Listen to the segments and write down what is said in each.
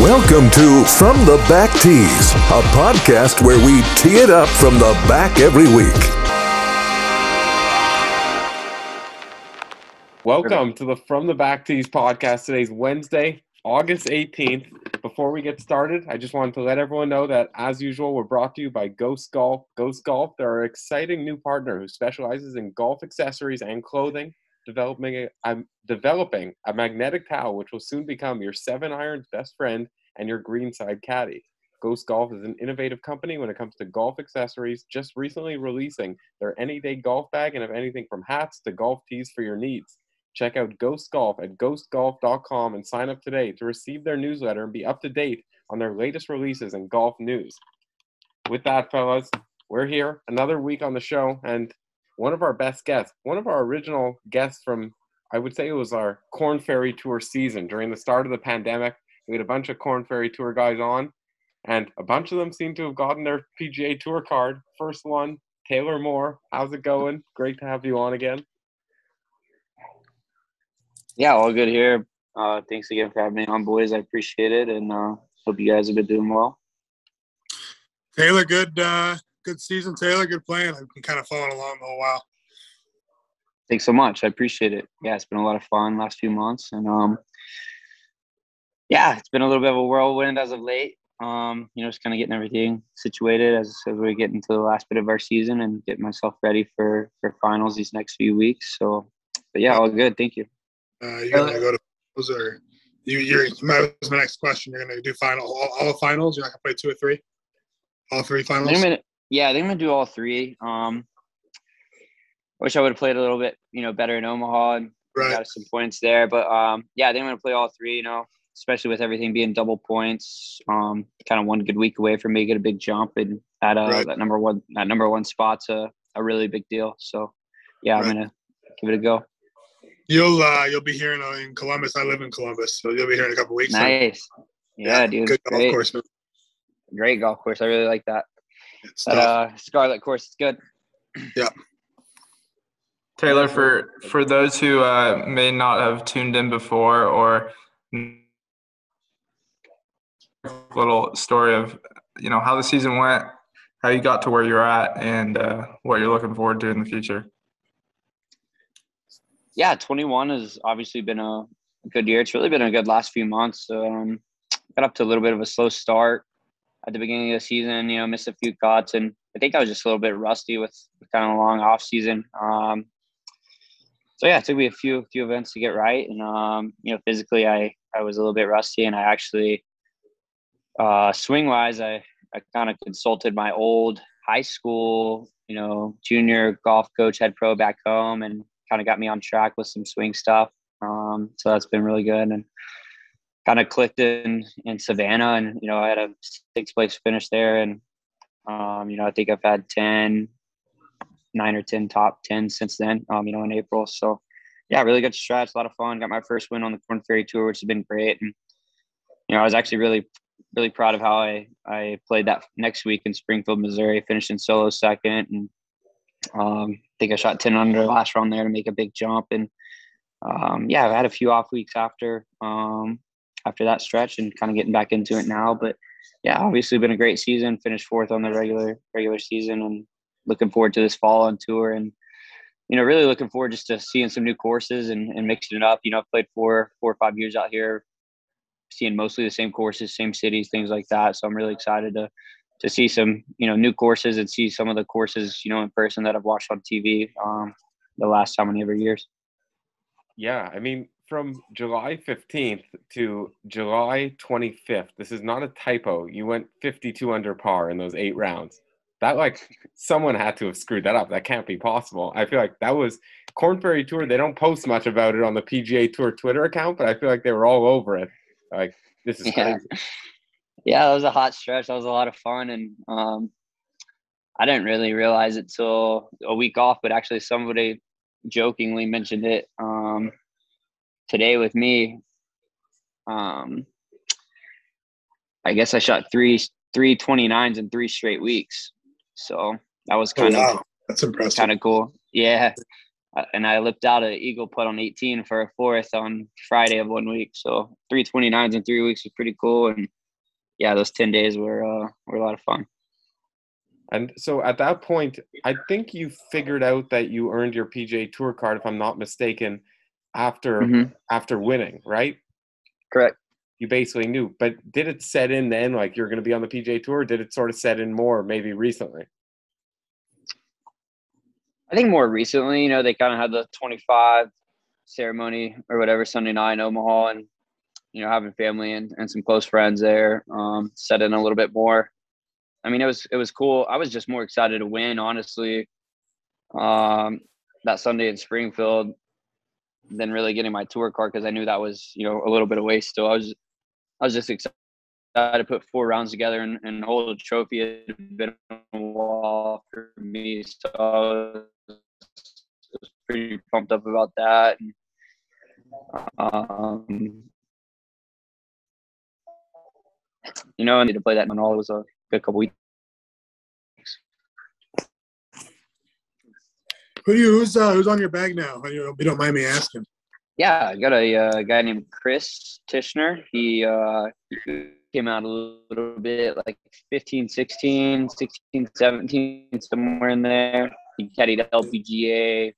Welcome to From the Back Tees, a podcast where we tee it up from the back every week. Welcome to the From the Back Tees podcast. Today's Wednesday, August 18th. Before we get started, I just wanted to let everyone know that, as usual, we're brought to you by Ghost Golf. Ghost Golf, they're exciting new partner who specializes in golf accessories and clothing, developing a, I'm developing a magnetic towel which will soon become your seven iron's best friend and your greenside caddy. Ghost Golf is an innovative company when it comes to golf accessories, just recently releasing their any day golf bag and have anything from hats to golf tees for your needs. Check out Ghost Golf at ghostgolf.com and sign up today to receive their newsletter and be up to date on their latest releases and golf news. With that, fellas, we're here another week on the show, and one of our best guests, one of our original guests from, I would say it was our Korn Ferry Tour season during the start of the pandemic. We had a bunch of Korn Ferry Tour guys on, and a bunch of them seem to have gotten their PGA Tour card. First one, Taylor Moore. How's it going? Great to have you on again. Yeah, all good here. Uh, thanks again for having me on, boys. I appreciate it, and uh, hope you guys have been doing well. Taylor, good uh, good season. Taylor, good playing. I've been kind of following along the whole while. Thanks so much. I appreciate it. Yeah, it's been a lot of fun last few months, and um, yeah, it's been a little bit of a whirlwind as of late. Um, you know, just kind of getting everything situated as, as we get into the last bit of our season and get myself ready for for finals these next few weeks. So, but yeah, all good. Thank you. Uh, you're gonna go to those or you? You're that was my next question. You're gonna do final all, all the finals. You're not gonna play two or three. All three finals. Think I'm gonna, yeah, I think I'm gonna do all three. Um, I wish I would have played a little bit, you know, better in Omaha and Right. got some points there. But um, yeah, I think I'm gonna play all three. You know, especially with everything being double points. Um, kind of one good week away from making a big jump, and that uh, Right. that number one that number one spot's a, a really big deal. So yeah, Right. I'm gonna give it a go. You'll uh, you'll be here in, uh, in Columbus. I live in Columbus, so you'll be here in a couple weeks. so- Nice. Yeah, dude. Good golf course. man. great golf course. I really like that. It's That uh, Scarlet course is good. Yeah. Taylor, for for those who uh, may not have tuned in before, or little story of you know how the season went, how you got to where you're at, and uh, what you're looking forward to in the future. yeah, 21 has obviously been a good year. It's really been a good last few months. Um, got up to a little bit of a slow start at the beginning of the season. You know, missed a few cuts, and I think I was just a little bit rusty with, kind of a long off season. Um, so yeah, it took me a few few events to get right, and um, you know, physically I I was a little bit rusty, and I actually uh, swing wise I I kind of consulted my old high school, you know, junior golf coach, head pro back home, and kind of got me on track with some swing stuff. Um, so that's been really good and kind of clicked in in Savannah, and you know I had a sixth place finish there, and um, you know I think I've had 10, nine or ten top ten since then. Um, you know in April, so yeah, really good stretch, a lot of fun. Got my first win on the Korn Ferry Tour, which has been great, and you know I was actually really really proud of how I I played that next week in Springfield, Missouri, finishing solo second, and um, I think I shot 10 under last round there to make a big jump. And um, yeah, I've had a few off weeks after um, after that stretch and kind of getting back into it now. But yeah, obviously been a great season. Finished fourth on the regular regular season, and looking forward to this fall on tour. And you know, really looking forward just to seeing some new courses and, and mixing it up. You know, I've played four four or five years out here, seeing mostly the same courses, same cities, things like that. So I'm really excited to to see some you know new courses and see some of the courses you know in person that I've watched on TV um, the last how many ever years. Yeah, I mean, from July 15th to July 25th, this is not a typo. You went 52 under par in those eight rounds. That, like, someone had to have screwed that up. That can't be possible. I feel like that was Korn Ferry Tour. They don't post much about it on the PGA Tour Twitter account, but I feel like they were all over it. Like, this is Yeah. crazy. Yeah, that was a hot stretch. That was a lot of fun, and um, I didn't really realize it till a week off. But actually, somebody jokingly mentioned it um, today with me. Um, I guess I shot three three twenty nines in three straight weeks, so that was Oh, kind of that's impressive. kind of cool. Yeah. uh, and I lipped out an eagle putt on 18 for a fourth on Friday of one week. So 329s in three weeks was pretty cool. And yeah, those 10 days were uh, were a lot of fun. And so at that point, I think you figured out that you earned your PGA Tour card, if I'm not mistaken, after Mhm. after winning, right? Correct. You basically knew. But did it set in then, like you're going to be on the PGA Tour? Did it sort of set in more, maybe recently? I think more recently, you know, they kind of had the 25 ceremony or whatever Sunday night in Omaha, and you know, having family and, and some close friends there um, set in a little bit more. I mean, it was it was cool. I was just more excited to win, honestly. Um, that Sunday in Springfield, than really getting my tour card because I knew that was you know a little bit of waste. So I was I was just excited to put four rounds together and, and hold a trophy. It had been a while for me, so I was, pretty pumped up about that. And, um, you know, I need to play that in all. It was a good couple weeks. Who do you, who's uh, who's on your bag now? You don't mind me asking. Yeah, I got a uh, guy named Chris Tishner. He uh, came out a little bit like 15, 16, 16, 17, somewhere in there. He caddied LPGA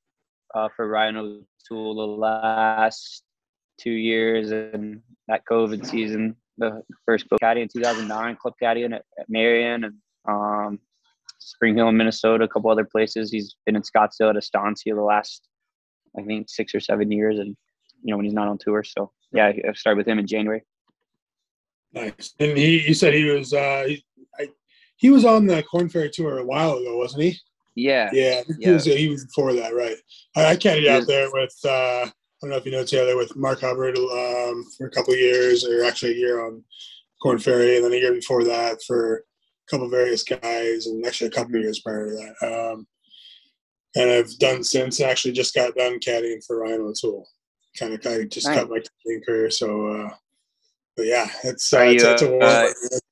uh, for Ryann O'Toole the last two years, and that COVID season, the first caddy in 2009, club caddy at, at Merion, and um, Spring Hill in Minnesota, a couple other places. He's been in Scottsdale at Estancia the last, I think, six or seven years, and you know when he's not on tour. So yeah, I started with him in January. Nice. And he, you said he was, uh, he, I, he was on the Korn Ferry tour a while ago, wasn't he? Yeah, Yeah, he, Yeah. Was, he was before that, right? I, I caddied out was- there with, uh, I don't know if you know Taylor, with Mark Hubbard um, for a couple years, or actually a year on Korn Ferry, and then a year before that for couple of various guys, and actually a couple of years prior to that. Um, and I've done since. Actually, just got done caddying for Ryann O'Toole. Kind of, kind of just Nice. cut my caddying career. So, uh, but yeah, it's uh, Are it's, you, it's a war. uh,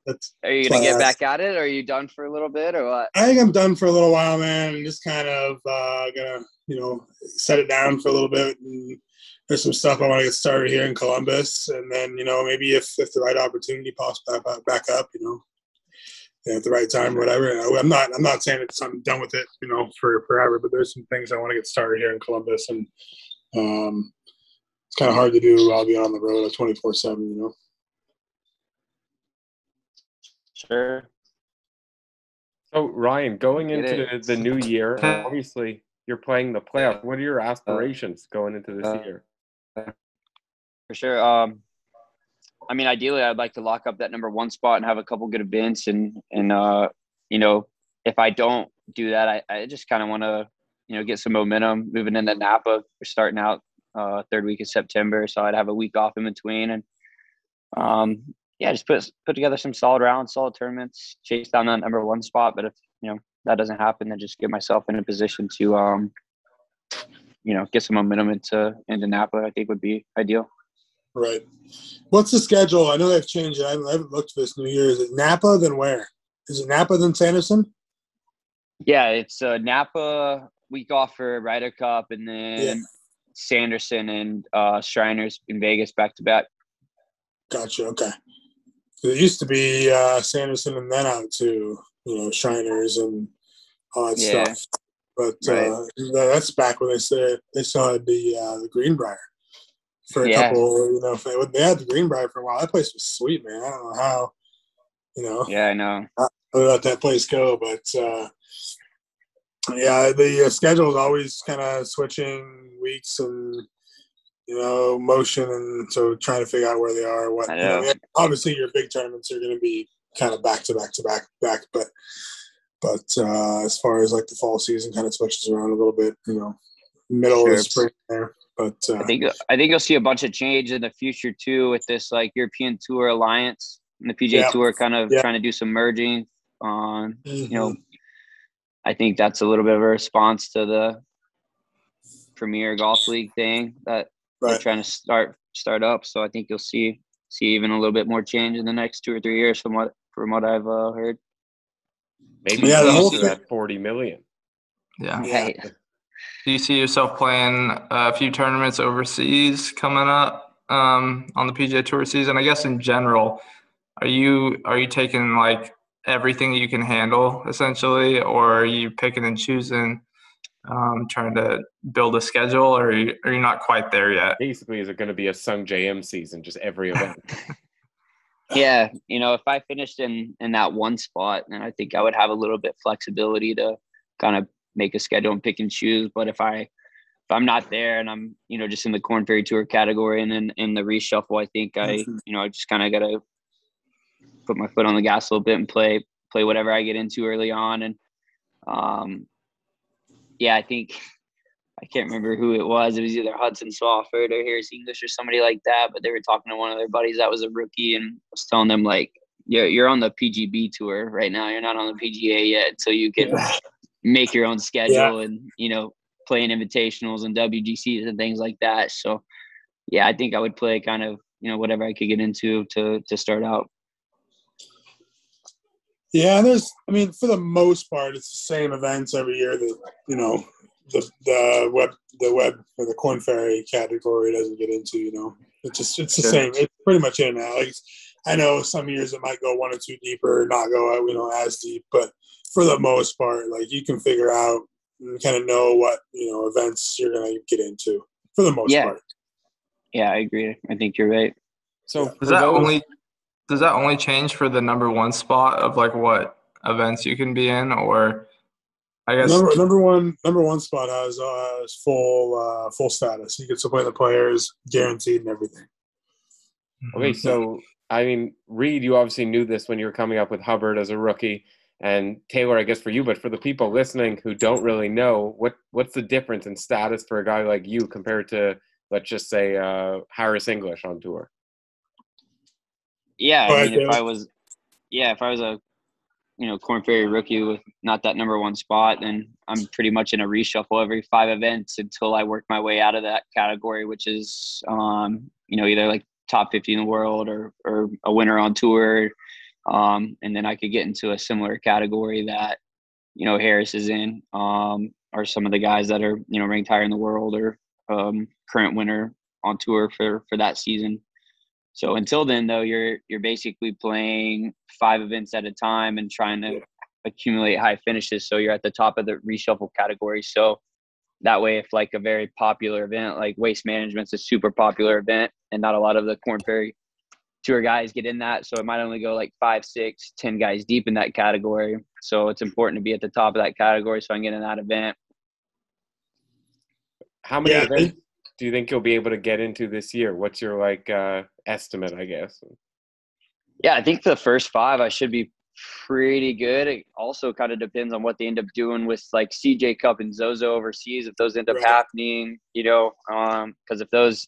It's- Are you gonna get back at it, or are you done for a little bit, or what? I think I'm done for a little while, man. I'm just kind of uh, gonna, you know, set it down for a little bit. And there's some stuff I want to get started here in Columbus, and then you know maybe if if the right opportunity pops back up, back up, you know, yeah, at the right time, whatever. I'm not I'm not saying it's I'm done with it, you know, for forever. But there's some things I want to get started here in Columbus, and um, it's kind of hard to do while being on the road 24 seven, you know. Sure. So Ryan, going into is. the new year, obviously you're playing the playoff. What are your aspirations going into this uh, year? For sure. Um, I mean, ideally, I'd like to lock up that number one spot and have a couple good events, and and uh, you know, if I don't do that, I, I just kind of want to, you know, get some momentum moving into Napa. We're starting out uh, third week of September, so I'd have a week off in between, and um, yeah, just put put together some solid rounds, solid tournaments, chase down that number one spot. But if you know that doesn't happen, then just get myself in a position to, um, you know, get some momentum into into Napa. I think would be ideal. Right. What's the schedule? I know they've changed it. I haven't, I haven't looked for this New Year. Is it Napa? Then where? Is it Napa then Sanderson? Yeah, it's uh, Napa week off for Ryder Cup, and then Sanderson and uh, Shriners in Vegas back to back. Gotcha. Okay. It used to be uh, Sanderson and then out to you know Shriners and all that Yeah. stuff. But Right. uh, that's back when they said they had the uh, the Greenbrier for a Yeah. couple. You know, they, had the Greenbrier for a while. That place was sweet, man. I don't know how. You know, Yeah, I know. I let that place go, but uh, yeah, the uh, schedule is always kind of switching weeks and you know motion, and so trying to figure out where they are. What I you know, know. obviously your big tournaments are going to be kind of back to back to back back, but but uh, as far as like the fall season, kind of switches around a little bit. You know, middle Sure. of spring there, but uh, I think I think you'll see a bunch of change in the future too with this like European Tour alliance and the PGA Yeah. Tour kind of Yeah. trying to do some merging. On you know, mhm. I think that's a little bit of a response to the Premier Golf League thing that they're trying to start start up. So I think you'll see see even a little bit more change in the next two or three years from what from what I've uh, heard. Maybe Yeah, the whole thing- that 40 million. Yeah. Yeah. Right. do you see yourself playing a few tournaments overseas coming up um, on the PGA Tour season? I guess in general, are you are you taking like everything you can handle essentially, or are you picking and choosing, um, trying to build a schedule, or are you, are you not quite there yet? Basically, is it going to be a Sungjae season, just every event? yeah, you know, if I finished in in that one spot, then I think I would have a little bit flexibility to kind of make a schedule and pick and choose. But if I if I'm not there and I'm you know just in the Korn Ferry Tour category and then in the reshuffle, I think I you know I just kind of got to put my foot on the gas a little bit and play play whatever I get into early on. And um, yeah, I think I can't remember who it was. It was either Hudson Swafford or Harris English or somebody like that. But they were talking to one of their buddies that was a rookie and was telling them like, "You're you're on the PGB tour right now. You're not on the PGA yet, so you can make your own schedule yeah. and you know play in invitationals and WGCs and things like that." So yeah, I think I would play kind of you know whatever I could get into to to start out. Yeah, there's, I mean, for the most part, it's the same events every year. That you know, the the web the web or the Korn Ferry category doesn't get into. You know, it's just it's the sure. same. It's pretty much in and out. Like, I know some years it might go one or two deeper, not go you know as deep, but for the most part, like you can figure out and kind of know what you know events you're gonna get into for the most yeah. part. Yeah, I agree. I think you're right. So does that those, only does that only change for the number one spot of like what events you can be in, or I guess number, number one number one spot has uh, full uh, full status. You get to play the players, guaranteed, and everything. Okay, so I mean, Reed, you obviously knew this when you were coming up with Hubbard as a rookie, and Taylor, I guess for you, but for the people listening who don't really know, what what's the difference in status for a guy like you compared to, let's just say, uh, Harris English on tour? Yeah, I mean, if I was, yeah, if I was a, you know, Korn Ferry rookie with not that number one spot, then I'm pretty much in a reshuffle every five events until I work my way out of that category, which is, um, you know, either like top 50 in the world or or a winner on tour, um, and then I could get into a similar category that, you know, Harris is in, um, or some of the guys that are you know ranked higher in the world or um, current winner on tour for for that season. So until then, though, you're you're basically playing five events at a time and trying to accumulate high finishes. So you're at the top of the reshuffle category. So that way, if like a very popular event like waste management's a super popular event, and not a lot of the Korn Ferry tour guys get in that, so it might only go like five, six, ten guys deep in that category. So it's important to be at the top of that category so I can get in that event. How many yeah, events do you think you'll be able to get into this year? What's your like uh, estimate, I guess? Yeah, I think the first five I should be pretty good. It also kind of depends on what they end up doing with like CJ Cup and Zozo overseas. If those end up right. happening, you know, because um, if those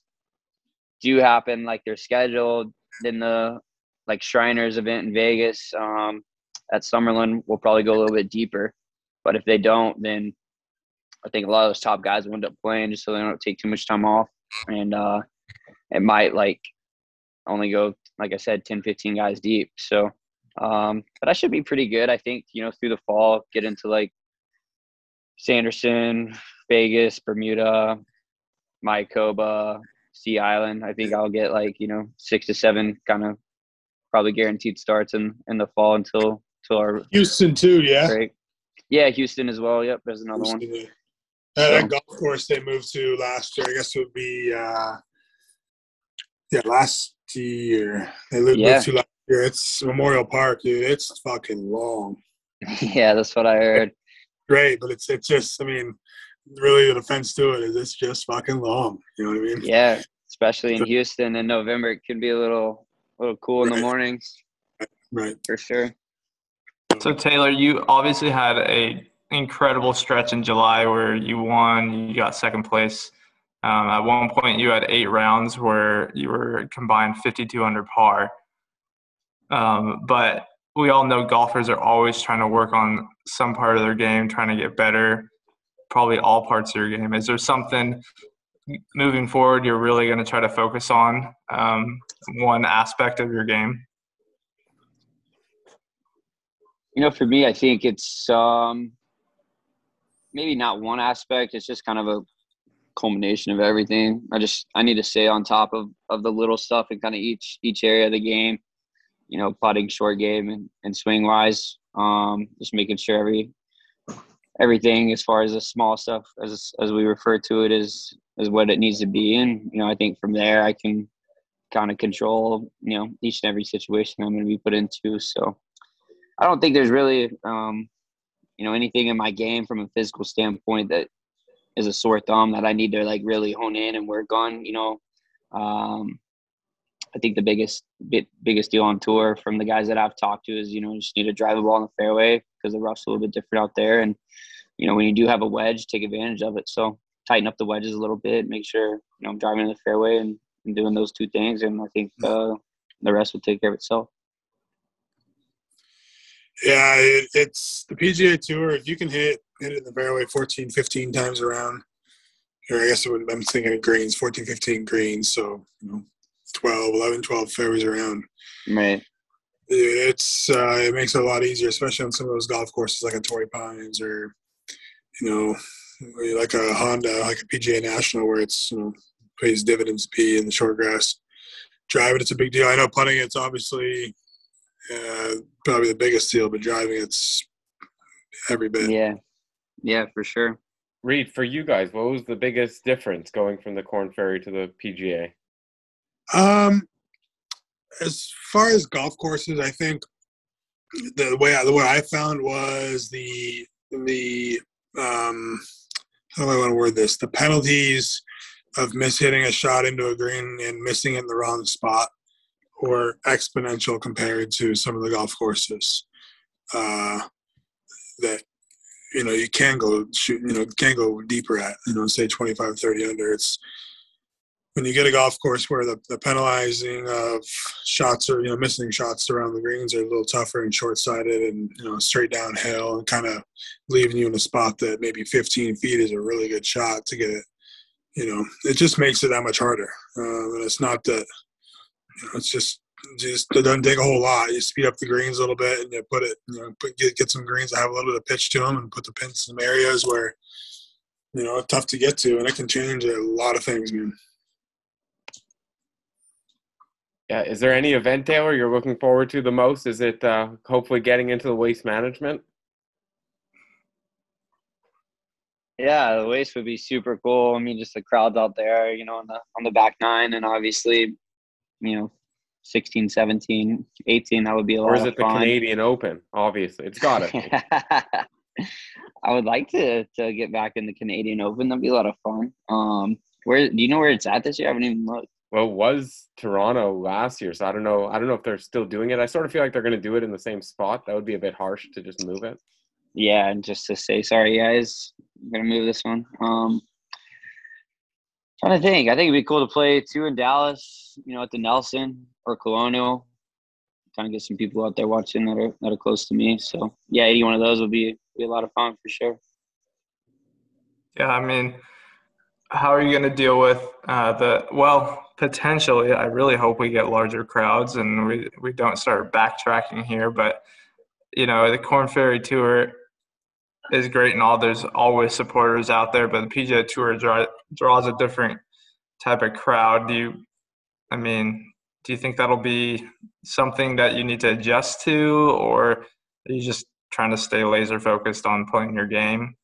do happen like they're scheduled, then the like Shriners event in Vegas um, at Summerlin we'll probably go a little bit deeper. But if they don't, then I think a lot of those top guys will end up playing just so they don't take too much time off. And uh, it might like only go, like I said, 10, 15 guys deep. So, um, but I should be pretty good. I think, you know, through the fall, get into like Sanderson, Vegas, Bermuda, Mayakoba, Sea Island. I think I'll get like, you know, six to seven kind of probably guaranteed starts in, in the fall until, until our Houston too. Yeah. Break. Yeah. Houston as well. Yep. There's another Houston, one. Uh, that golf course they moved to last year, I guess it would be uh, yeah, last year. They moved yeah. to last year. It's Memorial Park, dude. It's fucking long. yeah, that's what I heard. Great, but it's it's just I mean, really the defense to it is it's just fucking long. You know what I mean? Yeah, especially in Houston in November, it can be a little a little cool right. in the mornings. Right. For sure. So Taylor, you obviously had a incredible stretch in July where you won, you got second place. Um, at one point, you had eight rounds where you were combined 52 under par. Um, but we all know golfers are always trying to work on some part of their game, trying to get better, probably all parts of your game. Is there something moving forward you're really going to try to focus on, um, one aspect of your game? You know, for me, I think it's um, maybe not one aspect. It's just kind of a culmination of everything. I just I need to stay on top of of the little stuff in kind of each each area of the game. You know, putting, short game, and, and swing wise. Um, just making sure every everything as far as the small stuff as as we refer to it is is what it needs to be. And you know i think from there i can kind of control you know each and every situation i'm going to be put into. So i don't think there's really um you know anything in my game from a physical standpoint that is a sore thumb that i need to like really hone in and work on you know? Um I think the biggest bit, biggest deal on tour from the guys that I've talked to is you know just need to drive the ball in the fairway because the rough's a little bit different out there, and you know when you do have a wedge, take advantage of it. So tighten up the wedges a little bit, make sure you know I'm driving in the fairway and, and doing those two things, and I think uh, the rest will take care of itself. Yeah, it, it's the PGA Tour. If you can hit hit it in the fairway 14, 15 times around, or I guess I'm thinking of greens, 14, 15 greens. So you know, 12, 11, 12 fairways around. Right. It's uh, it makes it a lot easier, especially on some of those golf courses like a Torrey Pines or you know like a Honda, like a PGA National, where it's you know pays dividends to P in the short grass. Driving, it's a big deal. I know putting, it's obviously uh, probably the biggest deal, but driving, it's every bit. Yeah, yeah, for sure. Reed, for you guys, what was the biggest difference going from the Korn Ferry to the PGA? Um, as far as golf courses, I think the way I, the way I found was the the um, how do I want to word this? The penalties of mishitting a shot into a green and missing it in the wrong spot were exponential compared to some of the golf courses uh, that you know you can go shoot you know can go deeper at you know say 25 30 under it's when you get a golf course where the, the penalizing of shots or you know missing shots around the greens are a little tougher and short-sighted and you know straight downhill and kind of leaving you in a spot that maybe 15 feet is a really good shot to get it you know it just makes it that much harder. Um, and it's not that you know, it's just just it doesn't take a whole lot. You speed up the greens a little bit and you put it you know put, get, get some greens that have a little bit of pitch to them and put the pins in some areas where you know tough to get to and it can change a lot of things man Yeah, is there any event, Taylor, you're looking forward to the most? Is it uh, hopefully getting into the waste management? Yeah, the waste would be super cool. I mean, just the crowds out there, you know, on the on the back nine, and obviously, you know, 16, 17, 18, that would be a lot Or is it the fun. Canadian Open? Obviously, it's got it. I would like to to get back in the Canadian Open. That'd be a lot of fun. Um, where do you know where it's at this year? I haven't even looked. Well, was Toronto last year, so I don't know. I don't know if they're still doing it. I sort of feel like they're going to do it in the same spot. That would be a bit harsh to just move it. Yeah, and just to say sorry, guys, I'm gonna move this one. Um, trying to think. I think it'd be cool to play two in Dallas. You know, at the Nelson or Colonial. Trying to get some people out there watching that are that are close to me. So yeah, any one of those would be be a lot of fun for sure. Yeah, I mean, how are you going to deal with uh, the well? Potentially, I really hope we get larger crowds and we we don't start backtracking here. But you know, the Korn Ferry Tour is great and all. There's always supporters out there, but the PGA Tour draw, draws a different type of crowd. Do you? I mean, do you think that'll be something that you need to adjust to, or are you just trying to stay laser focused on playing your game?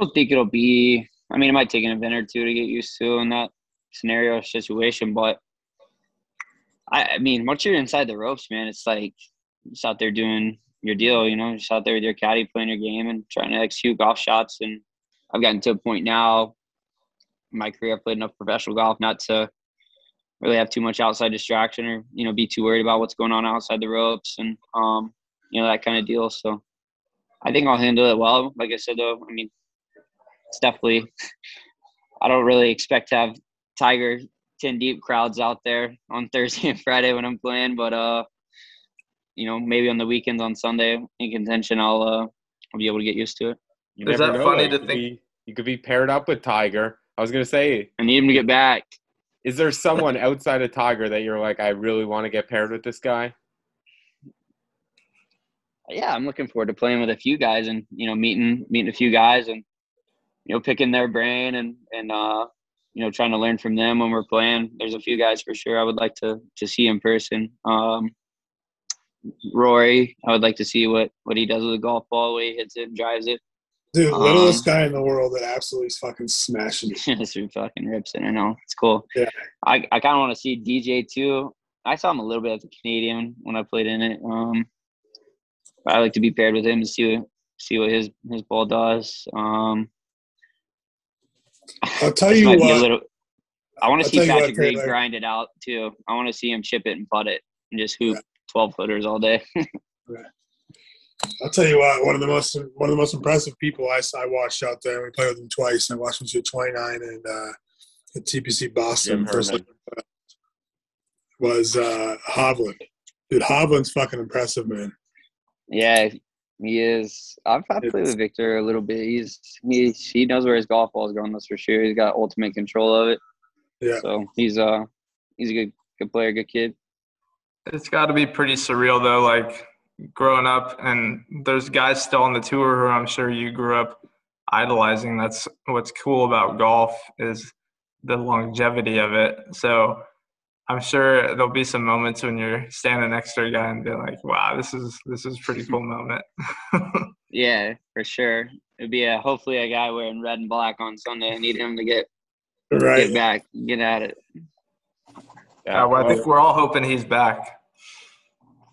Don't think it'll be. I mean, it might take an event or two to get used to in that scenario situation, but I, I mean, once you're inside the ropes, man, it's like just out there doing your deal. You know, just out there with your caddy, playing your game, and trying to execute golf shots. And I've gotten to a point now in my career. I've played enough professional golf not to really have too much outside distraction or you know be too worried about what's going on outside the ropes and um, you know that kind of deal. So I think I'll handle it well. Like I said, though, I mean, it's definitely. I don't really expect to have Tiger ten deep crowds out there on Thursday and Friday when I'm playing, but uh, you know, maybe on the weekends on Sunday in contention, I'll uh, I'll be able to get used to it. You Is that know. funny You to think- be- you could be paired up with Tiger. I was going to say, I need him to get back. is there someone outside of Tiger that you're like, I really want to get paired with this guy? yeah, I'm looking forward to playing with a few guys and you know meeting meeting a few guys and you know picking their brain and and uh, you know trying to learn from them when we're playing. There's a few guys for sure I would like to to see in person. Um, Rory, I would like to see what what he does with a golf ball, the way he hits it, and drives it. Dude, Um, littlest guy in the world that absolutely is fucking smashing it. Just fucking rips it. I know it's cool. Yeah. I, I kind of want to see DJ too. I saw him a little bit at the Canadian when I played in it. Um, I like to be paired with him to see what see what his his ball does. Um, I'll tell you might be a what. little. I want to see tell you what, Patrick Reed Taylor. grind it out too. I want to see him chip it and putt it and just hoop twelve footers all day. I'll tell you what. One of the most one of the most impressive people I I watched out there. We played with him twice. I watched him shoot 29 and uh, at TPC Boston. First was uh, Hovland. Dude, Hovland's fucking impressive, man. yeah, he is. I've, I've played with Victor a little bit. He's he he knows where his golf ball is going. That's for sure. He's got ultimate control of it. Yeah. So he's uh he's a good good player, good kid. It's got to be pretty surreal though, like growing up, and there's guys still on the tour who I'm sure you grew up idolizing. That's what's cool about golf is the longevity of it. So I'm sure there'll be some moments when you're standing next to a guy and be like, "Wow, this is this is a pretty cool moment." Yeah, for sure. It'd be a hopefully a guy wearing red and black on Sunday. I need him to get get back, get at it. Yeah, uh, well, I think we're all hoping he's back.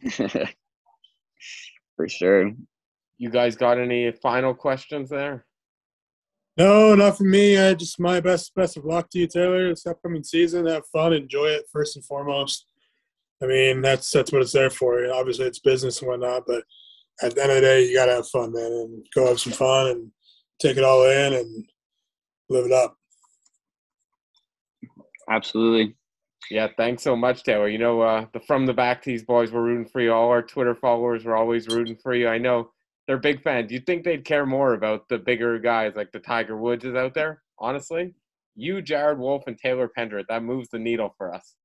for sure. You guys got any final questions there? No, not for me. I just my best best of luck to you, Taylor. This upcoming season. Have fun, enjoy it first and foremost. I mean, that's that's what it's there for. You know, obviously, it's business and whatnot, but at the end of the day, you gotta have fun, man, and go have some fun and take it all in and live it up. Absolutely. Yeah, thanks so much, Taylor. You know, uh, the From the Back these boys were rooting for you. All our Twitter followers were always rooting for you. I know they're big fans. You'd think they'd care more about the bigger guys like the Tiger Woods is out there. Honestly, you, Jared Wolfe, and Taylor Pendrith, that moves the needle for us.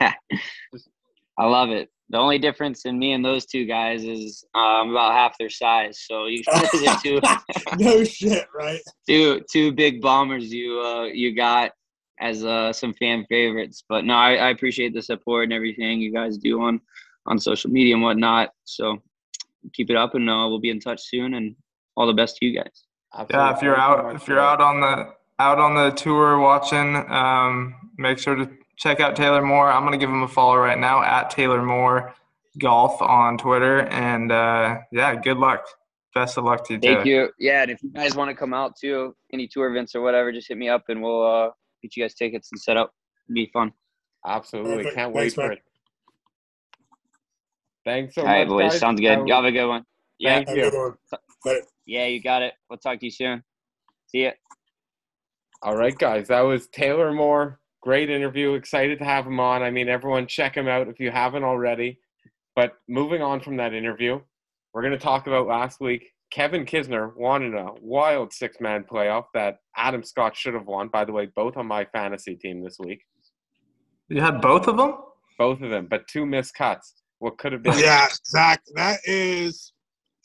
I love it. The only difference in me and those two guys is uh, I'm about half their size. So you the two no shit, right? two two big bombers you uh you got as uh some fan favorites. But no, I, I appreciate the support and everything you guys do on on social media and whatnot. So keep it up and uh, we'll be in touch soon and all the best to you guys. Yeah, if you're out if you're out on the out on the tour watching, um, make sure to check out Taylor Moore. I'm gonna give him a follow right now at Taylor Moore Golf on Twitter, and uh, yeah, good luck. Best of luck to you. Thank Taylor. you. Yeah, and if you guys want to come out to any tour events or whatever, just hit me up and we'll uh get you guys tickets and set up. It'd be fun. Absolutely. Perfect. Can't wait Thanks, for man. it. Thanks so all right, much. boys. guys. Sounds good. Y'all have a good one. Yeah, Thank you. good one. Later. yeah, you got it. We'll talk to you soon. See ya. All right, guys. That was Taylor Moore. Great interview. Excited to have him on. I mean, everyone, check him out if you haven't already. But moving on from that interview, we're going to talk about last week. Kevin Kisner won in a wild six man playoff that Adam Scott should have won. By the way, both on my fantasy team this week. You had both of them. Both of them, but two missed cuts. What could have been. Yeah, Zach, that is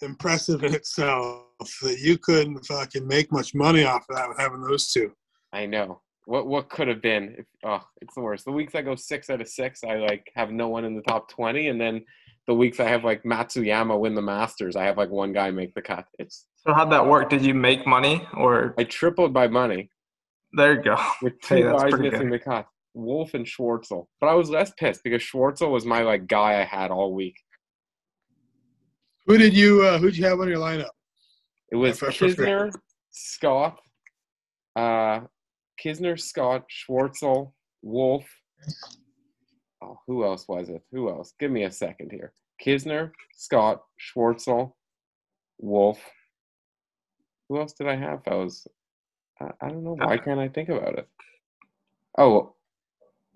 impressive in itself that you couldn't fucking make much money off of that with having those two. I know. What what could have been? If, oh, it's the worst. The weeks I go six out of six, I like have no one in the top twenty, and then the weeks I have like Matsuyama win the Masters, I have like one guy make the cut. It's So how'd that work? Did you make money or I tripled my money there you go? with two Hey, guys missing good. the cut, Wolff and Schwartzel. But I was less pissed because Schwartzel was my like guy I had all week. Who did you uh who'd you have on your lineup? It was for- for- Kisner, Scott, uh, Kisner, Scott, Schwartzel, Wolff. Oh, who else was it? Who else? Give me a second here. Kisner, Scott, Schwartzel, Wolff. Who else did I have? I was, I, I don't know. Why can't I think about it? Oh,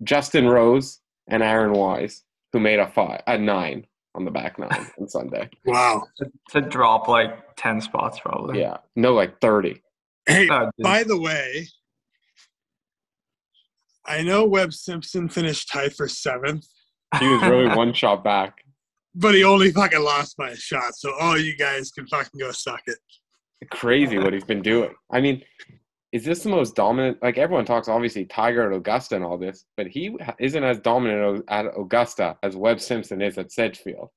Justin Rose and Aaron Wise, who made a five, a nine on the back nine on Sunday. Wow. To drop like ten spots probably. Yeah, no, like thirty. Hey, Oh, by the way, I know Webb Simpson finished tied for seventh. He was really one shot back. but he only fucking lost by a shot. So all you guys can fucking go suck it. Crazy what he's been doing. I mean, is this the most dominant? Like everyone talks, obviously Tiger at Augusta and all this, but he isn't as dominant at Augusta as Webb Simpson is at Sedgefield.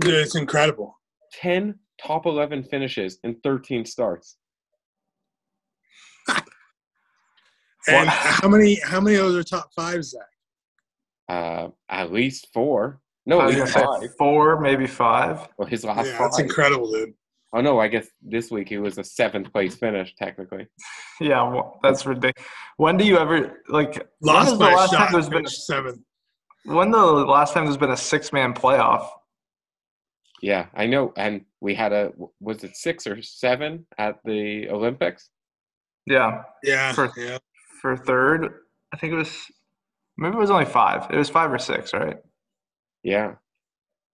Dude, it's incredible. 10 top 11 finishes and 13 starts. And What? how many how many of those are top fives, Zach? Uh, at least four. No, at least five. four, maybe five. Well, his last Yeah, five. that's incredible, dude. Oh no, I guess this week he was a seventh place finish technically. Yeah, well, that's ridiculous. When do you ever like? when Lost was the by a last time shot. there's been finished seventh. when the last time there's been a six man playoff? Yeah, I know. And we had a was it six or seven at the Olympics? Yeah, Yeah, For- yeah. for third, I think it was maybe it was only five. It was five or six, right? Yeah.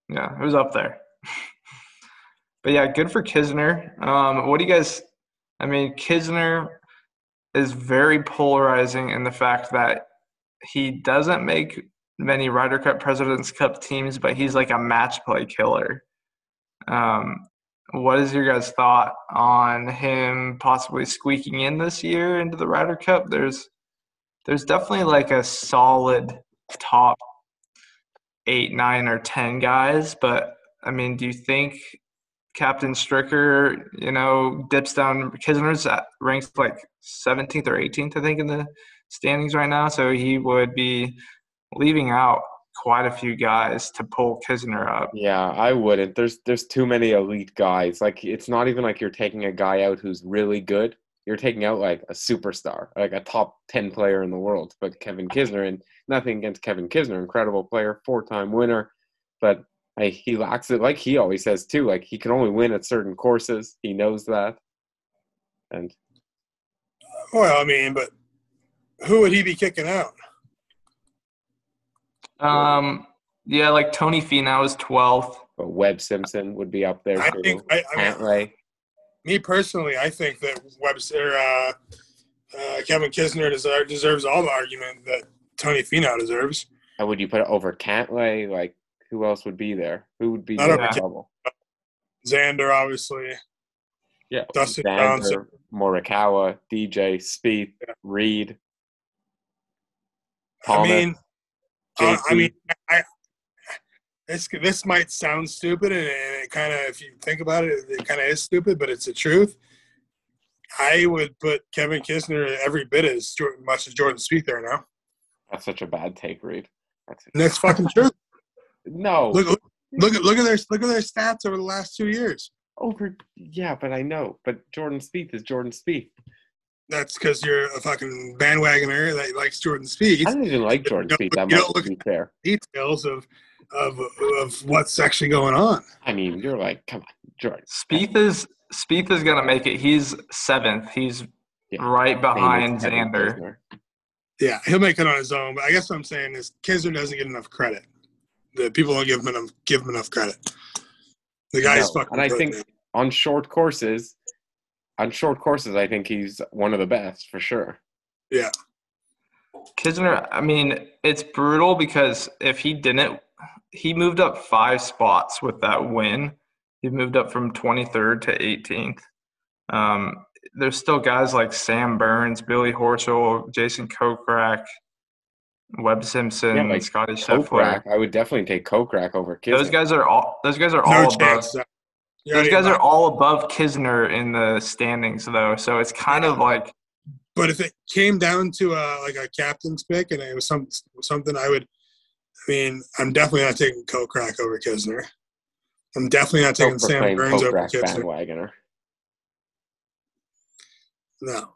Yeah, it was up there. but yeah, good for Kisner. Um, what do you guys? I mean, Kisner is very polarizing in the fact that he doesn't make many Ryder Cup, Presidents Cup teams, but he's like a match play killer. Um, what is your guys' thought on him possibly squeaking in this year into the Ryder Cup? There's there's definitely like a solid top eight, nine, or ten guys, but I mean, do you think Captain Stricker, you know, dips down? Kisner's at, ranked like 17th or 18th, I think, in the standings right now, so he would be leaving out quite a few guys to pull Kisner up. Yeah, I wouldn't. There's there's too many elite guys. Like it's not even like you're taking a guy out who's really good. You're taking out like a superstar, like a top ten player in the world. But Kevin Kisner, and nothing against Kevin Kisner, incredible player, four-time winner, but I, he lacks it. Like he always says too. Like he can only win at certain courses. He knows that. And Well, I mean, but who would he be kicking out? Um, yeah, like Tony Finau is 12th. but Webb Simpson would be up there I too. think I, I mean, me personally, I think that Webster, uh, uh, Kevin Kisner deserves, deserves all the argument that Tony Finau deserves. How would you put it over Cantlay? Like who else would be there? Who would be trouble? Xander, obviously. Yeah, Dustin Xander, Johnson. Morikawa, DJ, Spieth, Reed, I mean, uh, I mean, I, this this might sound stupid, and, it kind of, if you think about it, it kind of is stupid, but it's the truth. I would put Kevin Kisner every bit as much as Jordan Spieth there now. that's such a bad take, Reed. That's fucking true. No Look, look, look at look at their look at their stats over the last two years. over. Yeah, but I know. But Jordan Spieth is Jordan Spieth. That's because you're a fucking bandwagoner that likes Jordan Spieth. I don't even like Jordan You Spieth that you much. don't To look be fair, Details of of of what's actually going on. I mean, you're like, come on, Jordan. Spieth is Spieth is gonna make it. He's seventh. He's Yeah. right behind Kevin Xander. Yeah, he'll make it on his own. But I guess what I'm saying is Kisner doesn't get enough credit. The people don't give him enough give him enough credit. The guy's No, fucking. and I good, think man. on short courses, on short courses, I think he's one of the best for sure. yeah, Kisner, I mean, it's brutal because if he didn't, he moved up five spots with that win. He moved up from 23rd to 18th. Um, there's still guys like Sam Burns, Billy Horschel, Jason Kokrak, Webb Simpson, Yeah, like Scotty Scheffler. I would definitely take Kokrak over Kisner. Those guys are all. Those guys are no all above. chance. Zach. You're Those guys your are all above Kisner in the standings, though. So it's kind of like But if it came down to a like a captain's pick and it was some something I would, I mean, I'm definitely not taking Kokrak over Kisner. I'm definitely not taking Sam Self-proclaimed Burns over Kokrak Kisner. bandwagoner. No,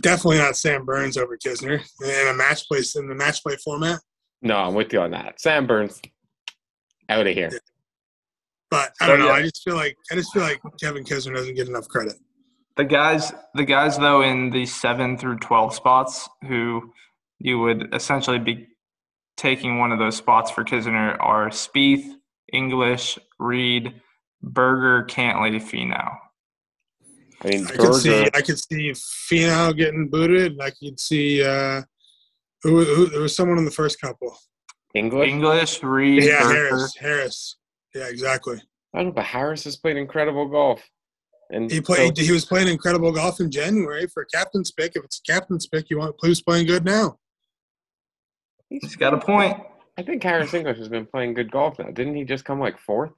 definitely not Sam Burns over Kisner in a match play in the match play format. No, I'm with you on that. Sam Burns, out of here. But I don't So, know. yeah. I just feel like I just feel like Kevin Kisner doesn't get enough credit. the guys. The guys though in the seven through twelve spots who you would essentially be taking one of those spots for Kisner are Spieth, English, Reed, Berger, Cantlay, Finau. I mean, I could see Berger, I could see Finau getting booted. And I could see uh, who, who there was someone in the first couple. English. English, Reed, Yeah, Berger. Harris. Harris. Yeah, exactly. I don't know, but Harris has played incredible golf. And He played. so- he was playing incredible golf in January for a captain's pick. If it's a captain's pick, you want who's playing good now? He's got a point. I think Harris English has been playing good golf now. Didn't he just come like fourth?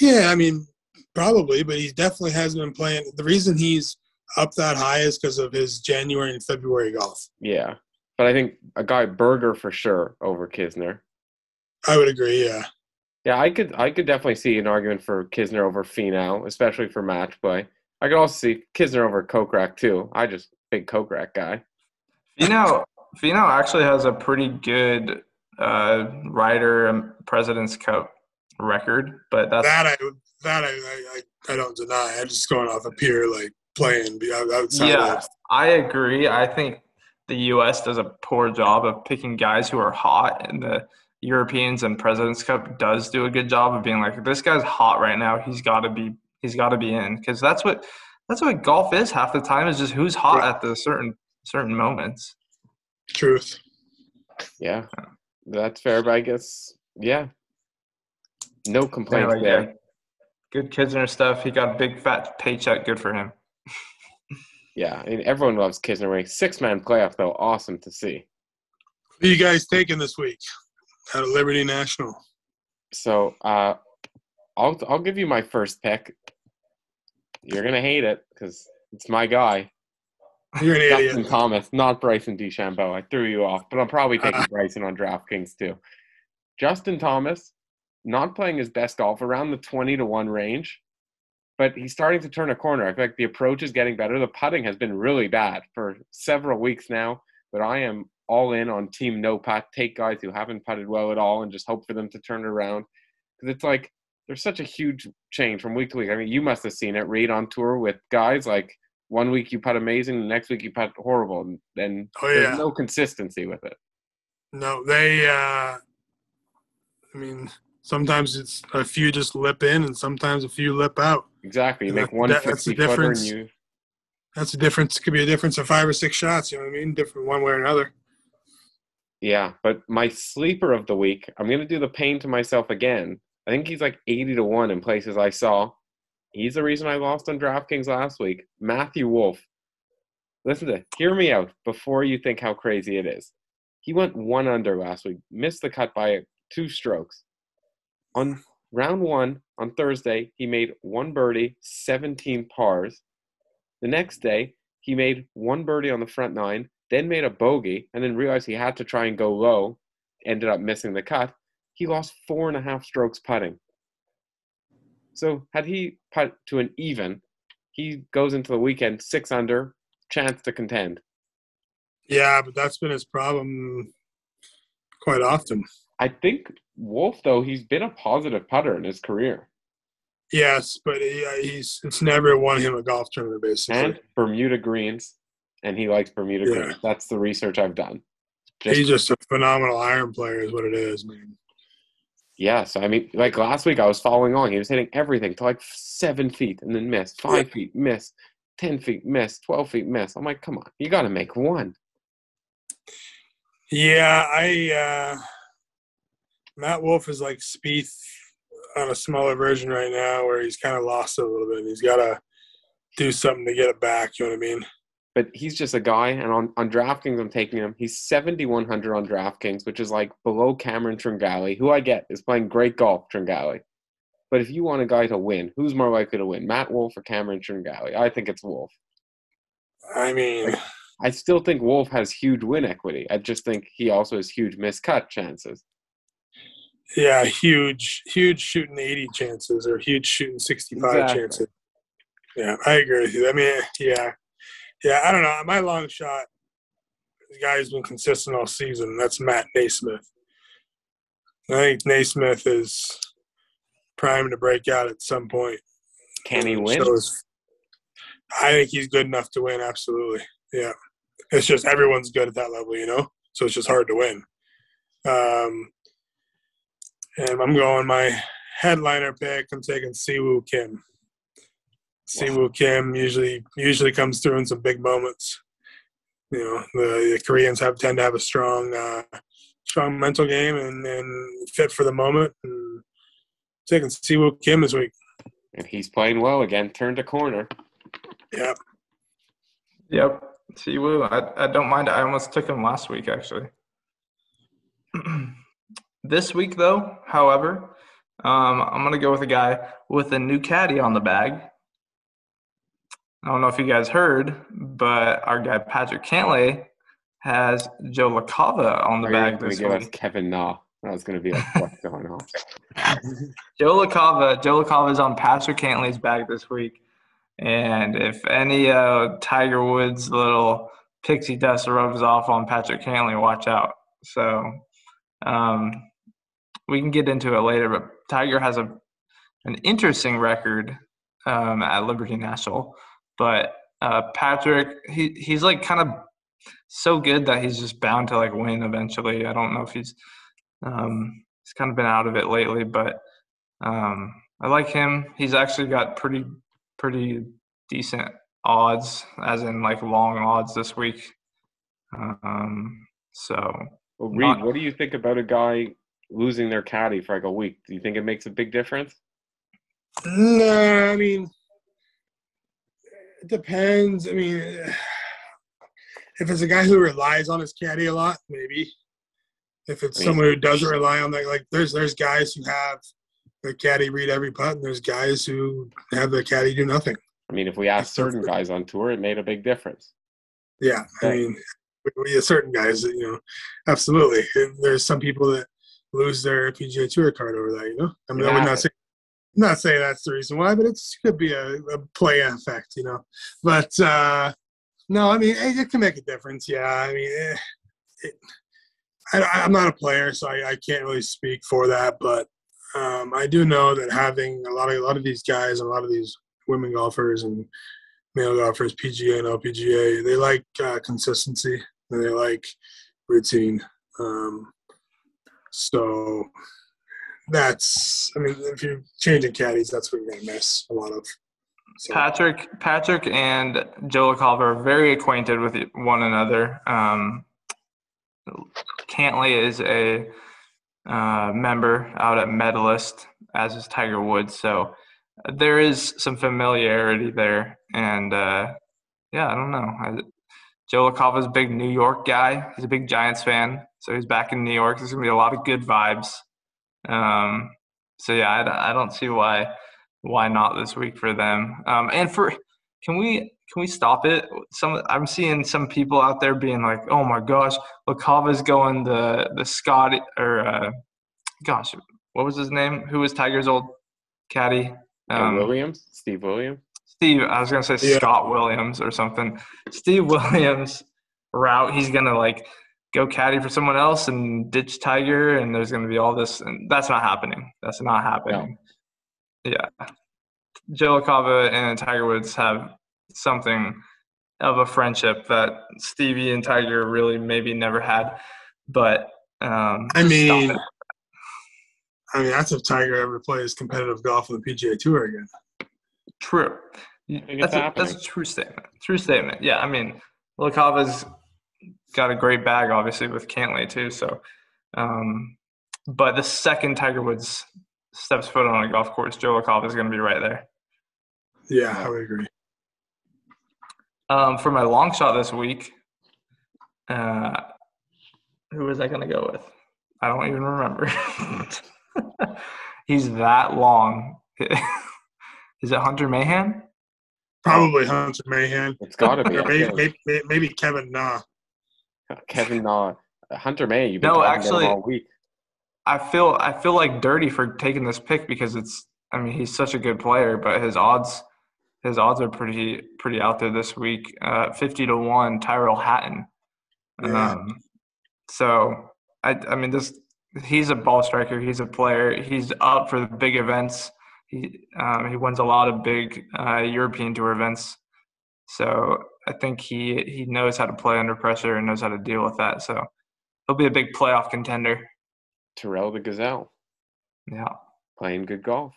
Yeah, I mean, probably, but he definitely has been playing. The reason he's up that high is because of his January and February golf. Yeah. But I think a guy Berger for sure over Kisner. I would agree. Yeah. Yeah, I could I could definitely see an argument for Kisner over Finau, especially for match play. I could also see Kisner over Kokrak too. I just big Kokrak guy. Finau, Finau actually has a pretty good uh, Ryder and President's Cup record, but that's that I that I, I I- I don't deny. I'm just going off a pure like playing outside. Yeah, of, I agree. I think the U.S. does a poor job of picking guys who are hot, and the Europeans and Presidents Cup does do a good job of being like, this guy's hot right now. He's got to be. He's got to be in because that's what that's what golf is half the time is just who's hot at the certain certain moments. truth. Yeah. That's fair, but I guess yeah. No complaints Anyway, there. yeah. Good Kisner stuff. He got a big fat paycheck. Good for him. Yeah, I mean, everyone loves Kisner winning. Six man playoff though, awesome to see. Who you guys taking this week out of Liberty National? So uh, I'll I'll give you my first pick. You're gonna hate it because it's my guy, You're an Justin idiot. Thomas, not Bryson DeChambeau. I threw you off, but I'm probably taking Bryson on DraftKings too. Justin Thomas, not playing his best golf around the 20 to one range, but he's starting to turn a corner. I feel like the approach is getting better. The putting has been really bad for several weeks now, but I am all in on team no putt. Take guys who haven't putted well at all and just hope for them to turn it around. Because it's like there's such a huge change from week to week. I mean, you must have seen it. Reed on tour with guys like one week you putt amazing, the next week you putt horrible, and, and Oh, yeah. there's no consistency with it. No, they. uh I mean, sometimes it's a few just lip in, and sometimes a few lip out. Exactly. You And make that- one that- that's the 50 footer and difference. you That's a difference. It could be a difference of five or six shots. You know what I mean? Different one way or another. Yeah, but my sleeper of the week, I'm gonna do the pain to myself again. I think he's like 80 to one in places I saw. He's the reason I lost on DraftKings last week. Matthew Wolff. Listen to hear me out before you think how crazy it is. He went one under last week, missed the cut by two strokes. On round one on Thursday, he made one birdie, 17 pars. The next day, he made one birdie on the front nine, then made a bogey, and then realized he had to try and go low, ended up missing the cut. He lost four and a half strokes putting. So had he put to an even, he goes into the weekend six under, chance to contend. Yeah, but that's been his problem quite often. I think Wolff, though, he's been a positive putter in his career. Yes, but he, uh, he's it's never won him a golf tournament basically. And Bermuda greens, and he likes Bermuda Yeah. greens. That's the research I've done. Just he's just a phenomenal iron player, is what it is, man. Yeah, so I mean, like last week, I was following along. He was hitting everything to like seven feet and then miss, five feet, miss, ten feet, miss, twelve feet, miss. I'm like, come on, you got to make one. Yeah, I uh Matt Wolff is like Spieth on a smaller version right now, where he's kind of lost a little bit. He's got to do something to get it back. You know what I mean? But he's just a guy, and on, on DraftKings, I'm taking him. He's 7,100 on DraftKings, which is like below Cameron Tringale, who I get is playing great golf, Tringale. But if you want a guy to win, who's more likely to win, Matt Wolff or Cameron Tringale? I think it's Wolff. I mean, I still think Wolff has huge win equity. I just think he also has huge miscut chances. Yeah, huge, huge shooting eighty chances or huge shooting sixty-five Exactly. chances. Yeah, I agree with you. I mean, yeah, yeah. I don't know. My long shot, the guy who's been consistent all season. That's Matt NeSmith. I think NeSmith is primed to break out at some point. Can he win? Shows- I think he's good enough to win. Absolutely. Yeah. It's just everyone's good at that level, you know. So it's just hard to win. Um, and I'm going my headliner pick. I'm taking Si Woo Kim. Si Woo Kim usually usually comes through in some big moments. You know, the, the Koreans have tend to have a strong uh, strong mental game and, and fit for the moment. And taking Si Woo Kim this week. And he's playing well again. Turned a corner. Yeah. Yep. Si Woo, I, I don't mind. I almost took him last week, actually. this week, though, however, um, I'm going to go with a guy with a new caddy on the bag. I don't know if you guys heard, but our guy Patrick Cantlay has Joe LaCava on the Are bag this week. Kevin Na. I was going to be like, what's going on? Joe LaCava, Joe LaCava is on Patrick Cantlay's bag this week. And if any uh, Tiger Woods little pixie dust rubs off on Patrick Cantlay, watch out. So um, we can get into it later, but Tiger has a an interesting record um, at Liberty National. But uh, Patrick, he he's like kind of so good that he's just bound to like win eventually. I don't know if he's um, he's kind of been out of it lately, but um, I like him. He's actually got pretty pretty decent odds, as in like long odds this week. Um, so Well, Reed, Not- what do you think about a guy losing their caddy for like a week? Do you think it makes a big difference? No, I mean, it depends. I mean, if it's a guy who relies on his caddy a lot, maybe. If it's I mean- someone who doesn't rely on that, like there's there's guys who have their caddy read every putt, and there's guys who have their caddy do nothing. I mean, if we asked certain guys on tour, it made a big difference. Yeah, I mean, we have certain guys you know, absolutely. There's some people that lose their PGA Tour card over that. You know, I mean, It I would not say, not say that's the reason why, but it could be a, a play effect. You know, but uh no, I mean, it, it can make a difference. Yeah, I mean, eh, it, I, I'm not a player, so I, I can't really speak for that, but. Um, I do know that having a lot of a lot of these guys, and a lot of these women golfers and male golfers, PGA and LPGA, they like uh, consistency and they like routine. Um, so that's, I mean, if you're changing caddies, that's what you're going to miss a lot of. So, Patrick, Patrick, and Joe LaCava are very acquainted with one another. Um, Cantlay is a uh, member out at Medalist, as is Tiger Woods. So there is some familiarity there, and uh, yeah, I don't know. Joe LaCava's a big New York guy. He's a big Giants fan, so he's back in New York. There's gonna be a lot of good vibes. Um, so yeah, I, I don't see why why not this week for them. Um, and for can we can we stop it? Some I'm seeing some people out there being like, "Oh my gosh, LaCava's going the the Scott or uh, gosh, what was his name? Who was Tiger's old caddy? Um, Williams, Steve Williams. Steve, I was gonna say Yeah. Scott Williams or something. Steve Williams route. He's gonna like go caddy for someone else and ditch Tiger, and there's gonna be all this, and that's not happening. That's not happening. Yeah, Joe LaCava and Tiger Woods have something of a friendship that Stevie and Tiger really maybe never had, but um, I mean. I mean, that's if Tiger ever plays competitive golf on the PGA Tour again. True. You- That's a, that's a true statement. True statement. Yeah, I mean, Lacava's got a great bag, obviously, with Cantlay too. So, um, but the second Tiger Woods steps foot on a golf course, Joe Lacava is going to be right there. Yeah, I would agree. Um, for my long shot this week, uh, who was I going to go with? I don't even remember. He's that long. Is it Hunter Mahan? Probably Hunter Mahan. It's got to be. Maybe, maybe, maybe Kevin Na. Kevin Na. Hunter May, you've been No, actually- all week. I feel I feel like dirty for taking this pick because it's I mean he's such a good player, but his odds his odds are pretty pretty out there this week. Uh, Fifty to one, Tyrrell Hatton. Yeah. Um, so I I mean this he's a ball striker. He's a player. He's up for the big events. He um, he wins a lot of big uh, European tour events. So I think he he knows how to play under pressure and knows how to deal with that. So he'll be a big playoff contender. Tyrrell the Gazelle Yeah. playing good golf.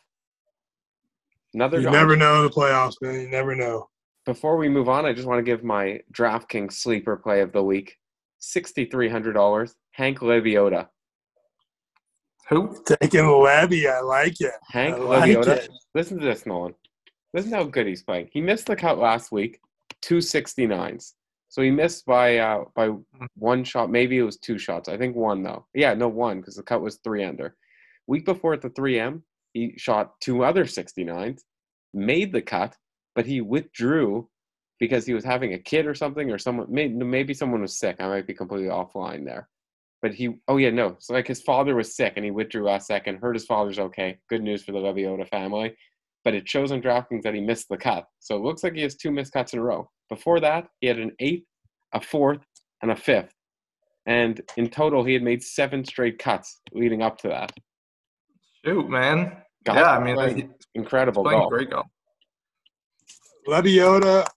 Another You guy. never know the playoffs, man. You never know. Before we move on, I just want to give my DraftKings sleeper play of the week. $6,300. Hank Lebioda. Who? Taking Levy, I like it. Hank I like Lebioda. it. Listen to this, Nolan. Listen to how good he's playing. He missed the cut last week, two 69s. So he missed by uh, by one shot. Maybe it was two shots. I think one though. Yeah, no one because the cut was three under. Week before at the 3M, he shot two other 69s, made the cut, but he withdrew because he was having a kid or something, or someone maybe maybe someone was sick. I might be completely offline there. But he, oh yeah, no. So like his father was sick and he withdrew last second. Heard his father's okay. Good news for the Lebioda family. But it shows on DraftKings that he missed the cut. So it looks like he has two missed cuts in a row. Before that, he had an eighth, a fourth, and a fifth. And in total, he had made seven straight cuts leading up to that. Shoot, man. Golf yeah, I mean, playing he's incredible playing golf. great golf. Lebioda,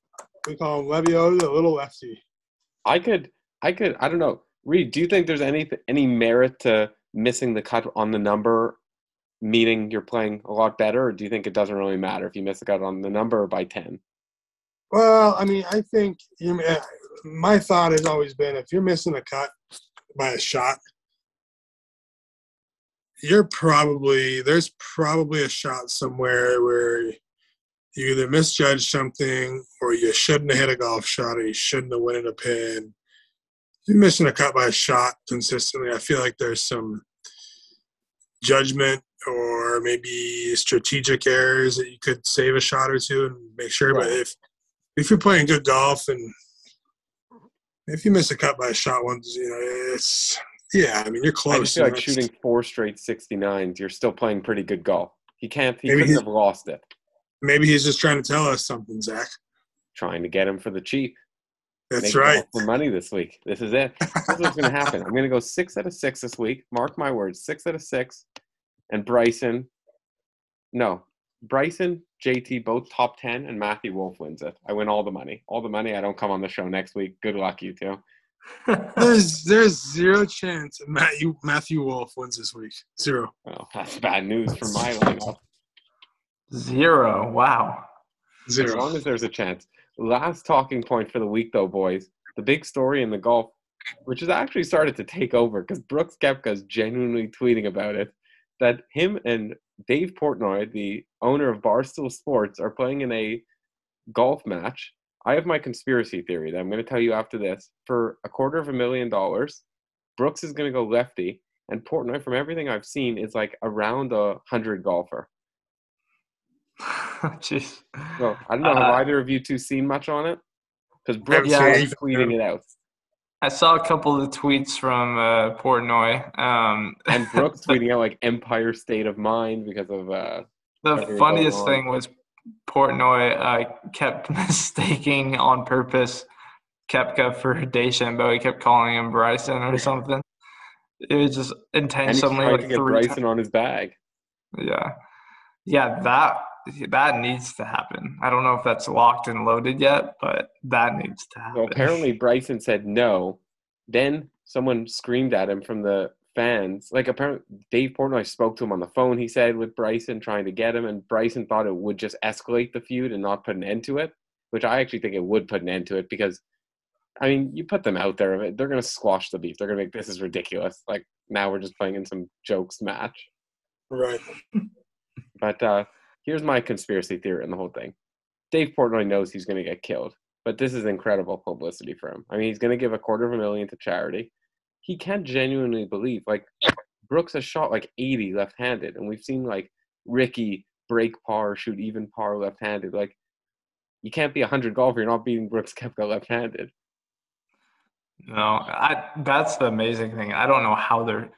we call him Lebioda, the little lefty. I could, I could, I don't know. Reed, do you think there's any any merit to missing the cut on the number, meaning you're playing a lot better, or do you think it doesn't really matter if you miss the cut on the number by ten? Well, I mean, I think you eh, my thought has always been if you're missing a cut by a shot, you're probably there's probably a shot somewhere where you either misjudged something or you shouldn't have hit a golf shot or you shouldn't have went in a pin. You're missing a cut by a shot consistently. I feel like there's some judgment or maybe strategic errors that you could save a shot or two and make sure. But if if you're playing good golf and if you miss a cut by a shot once, you know it's yeah. I mean, you're I close. just feel like shooting four straight 69s, you're still playing pretty good golf. He can't, he Maybe couldn't have lost it. Maybe he's just trying to tell us something, Zach. Trying to get him for the cheap. That's Make right. golf For money this week. This is it. This is what's going to happen. I'm going to go six out of six this week. Mark my words, six out of six. And Bryson, no, Bryson, JT, both top 10, and Matthew Wolff wins it. I win all the money. All the money. I don't come on the show next week. Good luck, you two. There's there's zero chance Matthew Matthew Wolff wins this week. Zero. Well, that's bad news for my lineup. Zero. Wow. Zero. As long as there's a chance. Last talking point for the week, though, boys. The big story in the golf, which has actually started to take over because Brooks Koepka is genuinely tweeting about it, that him and Dave Portnoy, the owner of Barstool Sports, are playing in a golf match. I have my conspiracy theory that I'm going to tell you after this. For a quarter of a million dollars, Brooks is going to go lefty, and Portnoy, from everything I've seen, is like around a hundred golfer. Jeez. So I don't know. Have Uh, either of you two seen much on it? Because Brooks Yeah, tweeting it out, I saw a couple of tweets from uh, Portnoy. Um, and Brooks tweeting out like Empire State of Mind because of uh, the funniest thing was Portnoy uh, kept mistaking on purpose Koepka for DeChambeau. He kept calling him Bryson or something. It was just and he's intentionally trying like to get Bryson times. on his bag. Yeah, yeah, that that needs to happen. I don't know if that's locked and loaded yet, but that needs to happen. Well, apparently Bryson said no. Then someone screamed at him from the fans. Like apparently Dave Portnoy spoke to him on the phone. He said with Bryson trying to get him, and Bryson thought it would just escalate the feud and not put an end to it. Which I actually think it would put an end to it because, I mean, you put them out there, they're gonna squash the beef. They're gonna make this is ridiculous. Like now we're just playing in some jokes match. Right. But uh, here's my conspiracy theory in the whole thing. Dave Portnoy knows he's going to get killed, but this is incredible publicity for him. I mean, he's going to give a quarter of a million to charity. He can't genuinely believe, like, Brooks has shot like 80 left handed, and we've seen, like, Ricky break par, shoot even par left handed. Like, you can't be a 100 golfer, you're not beating Brooks Koepka left handed. No, I that's the amazing thing. I don't know how they're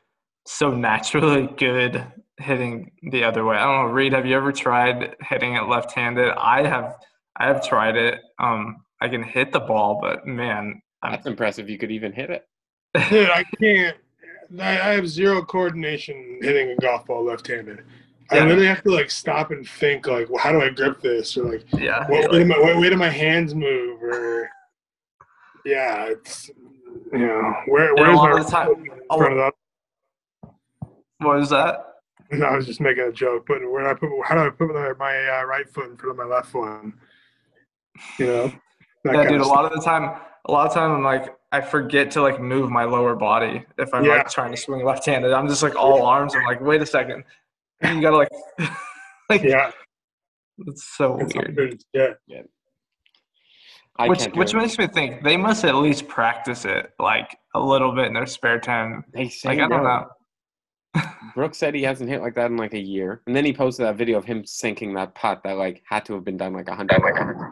so naturally good hitting the other way. I don't know, Reed, have you ever tried hitting it left-handed? I have I have tried it. Um I can hit the ball, but man, I'm, That's impressive. You could even hit it. Dude, I can't. I, I have zero coordination hitting a golf ball left-handed. I Yeah. literally have to like stop and think like, well, how do I grip this? Or like, yeah. what way do my what way do my hands move? Or yeah, it's you know where where's lot my time- front of What was that? The, no, I was just making a joke, but where do I put how do I put my, my uh, right foot in front of my left one? You know, yeah, dude. A of lot of the time, a lot of time, I'm like, I forget to like move my lower body if I'm Yeah. like trying to swing left-handed. I'm just like all arms. I'm like, wait a second. You gotta like, like Yeah, it's so it's weird. weird. Yeah, I Which can't which it. makes me think they must at least practice it like a little bit in their spare time. They say Like I don't no. know. Brooks said he hasn't hit like that in like a year, and then he posted that video of him sinking that putt that like had to have been done like a hundred times.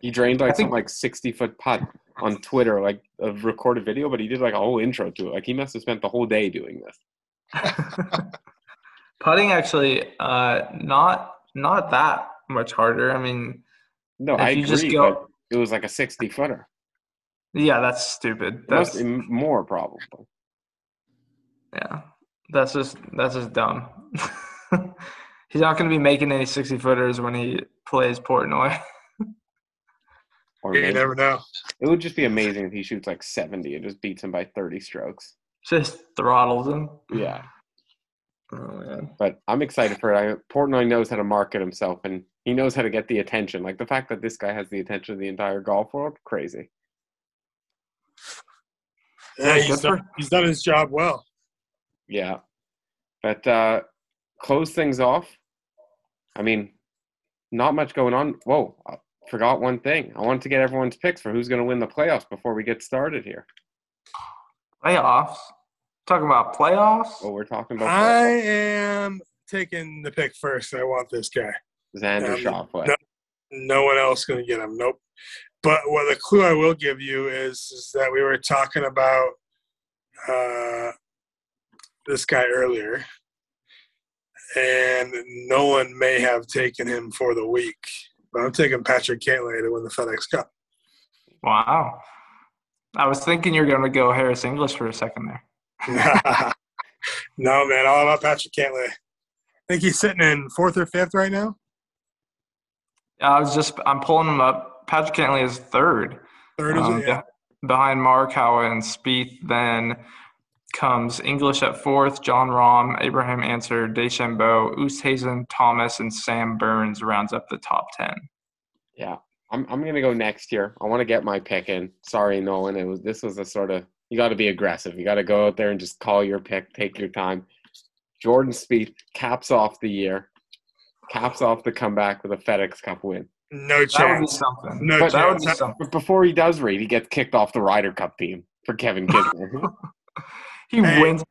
He drained like I think- some like sixty foot putt on Twitter, like a recorded video, but he did like a whole intro to it. Like he must have spent the whole day doing this. Putting actually, uh, not not that much harder. I mean, No, I agree, just go- but it was like a sixty footer. yeah, that's stupid. It must That's more probably. Yeah, that's just that's just dumb. He's not going to be making any sixty footers when he plays Portnoy. Or you maybe- never know. it would just be amazing if he shoots like seventy and just beats him by thirty strokes. just throttles him. Yeah. Oh man. but I'm excited for it. I, Portnoy knows how to market himself, and he knows how to get the attention. Like the fact that this guy has the attention of the entire golf world, crazy. Yeah, he's done, he's done his job well. Yeah, but uh, close things off. I mean, not much going on. Whoa, I forgot one thing. I wanted to get everyone's picks for who's going to win the playoffs before we get started here. Playoffs. Talking about playoffs. Oh, we're talking about I am taking the pick first. I want this guy. Xander um, Schauffele. no. No one else going to get him. Nope. But what the clue I will give you is, is that we were talking about uh, this guy earlier, and no one may have taken him for the week. But I'm taking Patrick Cantlay to win the FedEx Cup. Wow. I was thinking you were going to go Harris English for a second there. no, man, all about Patrick Cantlay. I think he's sitting in fourth or fifth right now. I was just I'm pulling him up. Patrick Cantlay is third. Third is Um, it? Yeah. be- Behind Morikawa and Spieth, then comes English at fourth, Jon Rahm, Abraham Ancer, DeChambeau, Oosthuizen, Thomas, and Sam Burns rounds up the top ten. Yeah, I'm I'm gonna go next year. I want to get my pick in. Sorry, Nolan. It was this was a sort of you got to be aggressive. You got to go out there and just call your pick. Take your time. Jordan Spieth caps off the year, caps off the comeback with a FedEx Cup win. No That would be chance. something. No But that would be chance. something. But before he does Reed, he gets kicked off the Ryder Cup team for Kevin Kisner. He Hey. wins.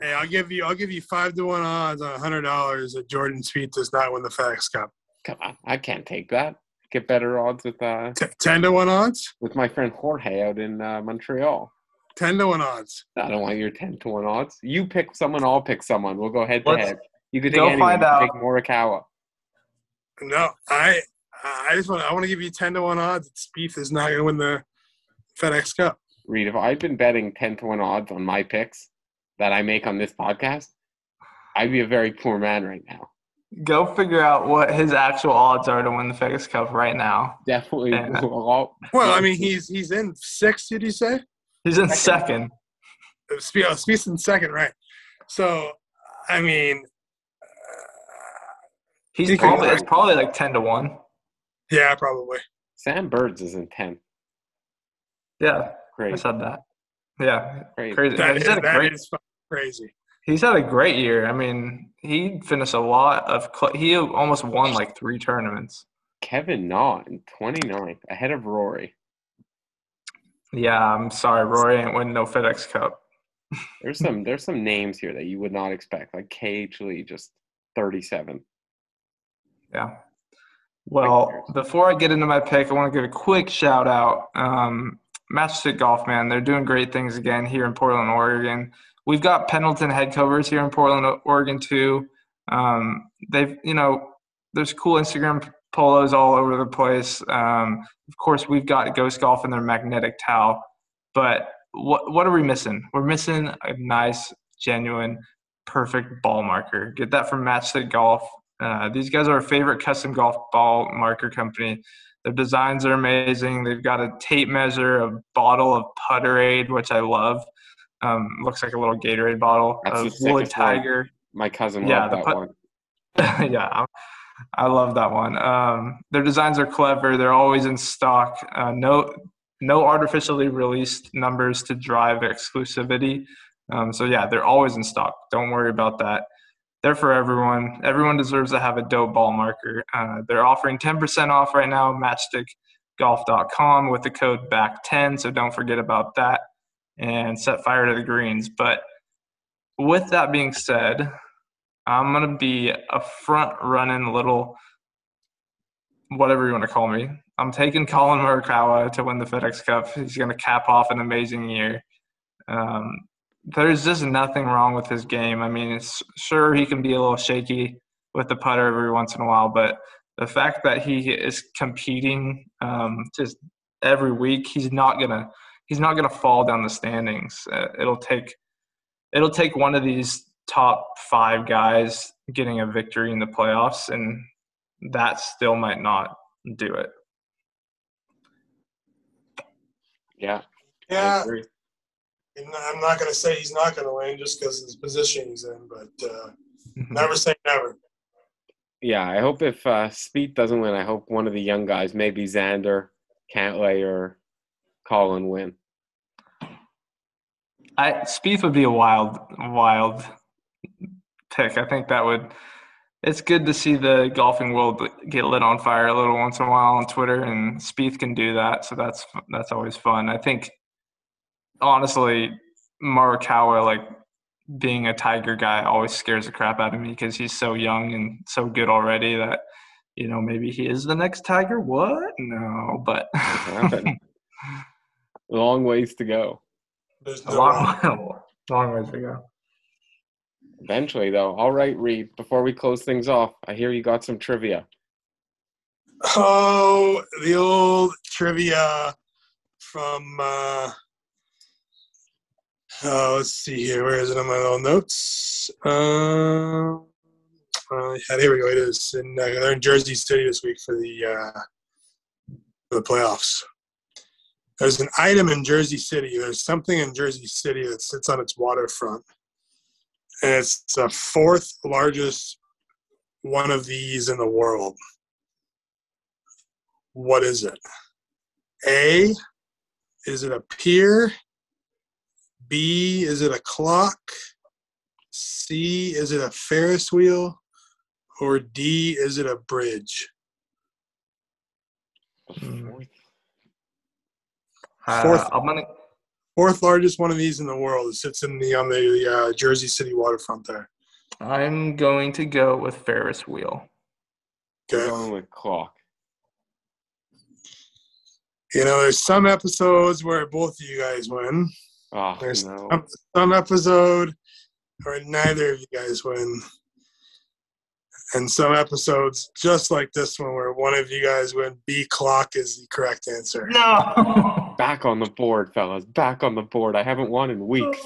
Hey, I'll give you. I'll give you five to one odds on hundred dollars that Jordan Spieth does not win the FedEx Cup. Come on, I can't take that. Get better odds with uh T- ten to one odds. with my friend Jorge out in uh, Montreal. Ten to one odds. I don't want your ten to one odds. You pick someone, I'll pick someone. We'll go head to head. You could take go anyone. find You could out. Take Morikawa. No, I. I just want. I want to give you ten to one odds that Spieth is not going to win the FedEx Cup. Reed, if I'd been betting 10 to 1 odds on my picks that I make on this podcast, I'd be a very poor man right now. Go figure out what his actual odds are to win the FedEx Cup right now. Definitely Yeah. Well, I mean, he's he's in sixth. Did you say? He's in second. Uh, Spieth, oh, Spieth's in second, right? So, I mean, He's You can- probably it's probably like ten to one. yeah, probably. Sam Burns is in 10. Yeah, I said that. Yeah, Great. crazy. That he's had a that great. is crazy. He's had a great year. I mean, he finished a lot of. He almost won like three tournaments. Kevin Na in 29th, ahead of Rory. Yeah, I'm sorry, Rory ain't winning no FedEx Cup. There's some there's some names here that you would not expect, like KH Lee, just 37. Yeah. Well, before I get into my pick, I want to give a quick shout out. Um, Matchstick Golf, man, they're doing great things again here in Portland, Oregon. We've got Pendleton head covers here in Portland, Oregon, too. Um, they've, you know, there's cool Instagram polos all over the place. Um, of course, we've got Ghost Golf and their magnetic towel. But what what are we missing? We're missing a nice, genuine, perfect ball marker. Get that from Matchstick Golf. Uh, these guys are our favorite custom golf ball marker company. Their designs are amazing. They've got a tape measure, a bottle of Putterade, which I love. Um, looks like a little Gatorade bottle. That's a the sickest one. Tiger. My cousin Yeah, loved that put- one. yeah, I love that one. Um, their designs are clever. They're always in stock. Uh, no, no artificially released numbers to drive exclusivity. Um, so yeah, they're always in stock. Don't worry about that. They're for everyone. Everyone deserves to have a dope ball marker. Uh, they're offering 10% off right now. Matchstickgolf.com with the code BACK10. So don't forget about that and set fire to the greens. But with that being said, I'm gonna be a front running little whatever you want to call me. I'm taking Collin Morikawa to win the FedEx Cup. He's gonna cap off an amazing year. Um, there's just nothing wrong with his game. I mean, it's sure he can be a little shaky with the putter every once in a while, but the fact that he is competing um, just every week, he's not gonna he's not gonna fall down the standings. Uh, it'll take it'll take one of these top five guys getting a victory in the playoffs, and that still might not do it. Yeah. Yeah. I'm not going to say he's not going to win just because of the position he's in, but uh, mm-hmm. never say never. Yeah, I hope if uh, Spieth doesn't win, I hope one of the young guys, maybe Xander, Cantlay, or Collin win. I Spieth would be a wild, wild pick. I think that would. It's good to see the golfing world get lit on fire a little once in a while on Twitter, and Spieth can do that. So that's that's always fun. I think, honestly, Morikawa, like being a Tiger guy, always scares the crap out of me because he's so young and so good already that you know maybe he is the next Tiger. What? No, but long ways to go. There's no a long, long ways to go. Eventually, though. All right, Reed, before we close things off, I hear you got some trivia. Oh, the old trivia from, uh, uh, let's see here. Where is it on my little notes? Uh, uh, yeah, here we go. It is. In, uh, they're in Jersey City this week for the, uh, for the playoffs. There's an item in Jersey City. There's something in Jersey City that sits on its waterfront and it's the fourth largest one of these in the world. What is it? A, is it a pier? B, is it a clock? C, is it a Ferris wheel? Or D, is it a bridge? Fourth. Uh, I'm gonna fourth largest one of these in the world. It sits in the on the uh, Jersey City waterfront there. I'm going to go with Ferris wheel. Okay. Going with clock. You know, there's some episodes where both of you guys win. Oh, there's no. some, some episode where neither of you guys win. And some episodes just like this one where one of you guys win B clock is the correct answer. No. back on the board, fellas. Back on the board. I haven't won in weeks.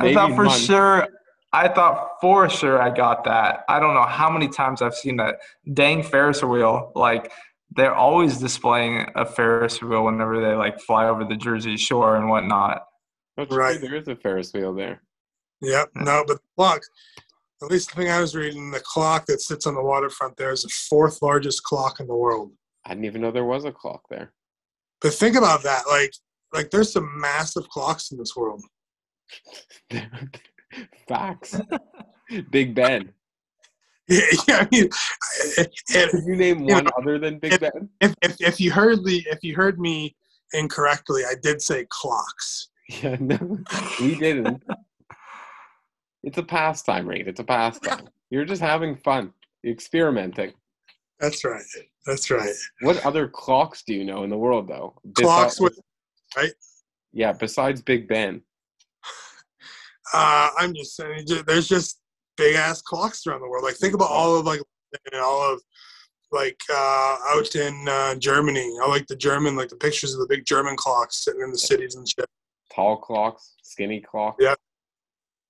I thought for months. sure. I thought for sure I got that. I don't know how many times I've seen that dang Ferris wheel. Like they're always displaying a Ferris wheel whenever they like fly over the Jersey Shore and whatnot. That's right. There is a Ferris wheel there. Yep. No, but the clock. At least the thing I was reading, the clock that sits on the waterfront there is the fourth largest clock in the world. I didn't even know there was a clock there. But think about that. Like, like there's some massive clocks in this world. Facts. Big Ben. Yeah, yeah, I mean, Could you name one know, other than Big if, Ben? If, if, if you heard me, if you heard me incorrectly, I did say clocks. Yeah, no, we didn't. it's a pastime, Reed. It's a pastime. You're just having fun. You're experimenting. That's right. That's right. What other clocks do you know in the world, though? Clocks with, right? Yeah, besides Big Ben. Uh, I'm just saying, there's just big ass clocks around the world. Like, think about all of like all of like uh, out in uh, Germany. I like the German, like the pictures of the big German clocks sitting in the cities and shit. Tall clocks, skinny clocks. Yeah.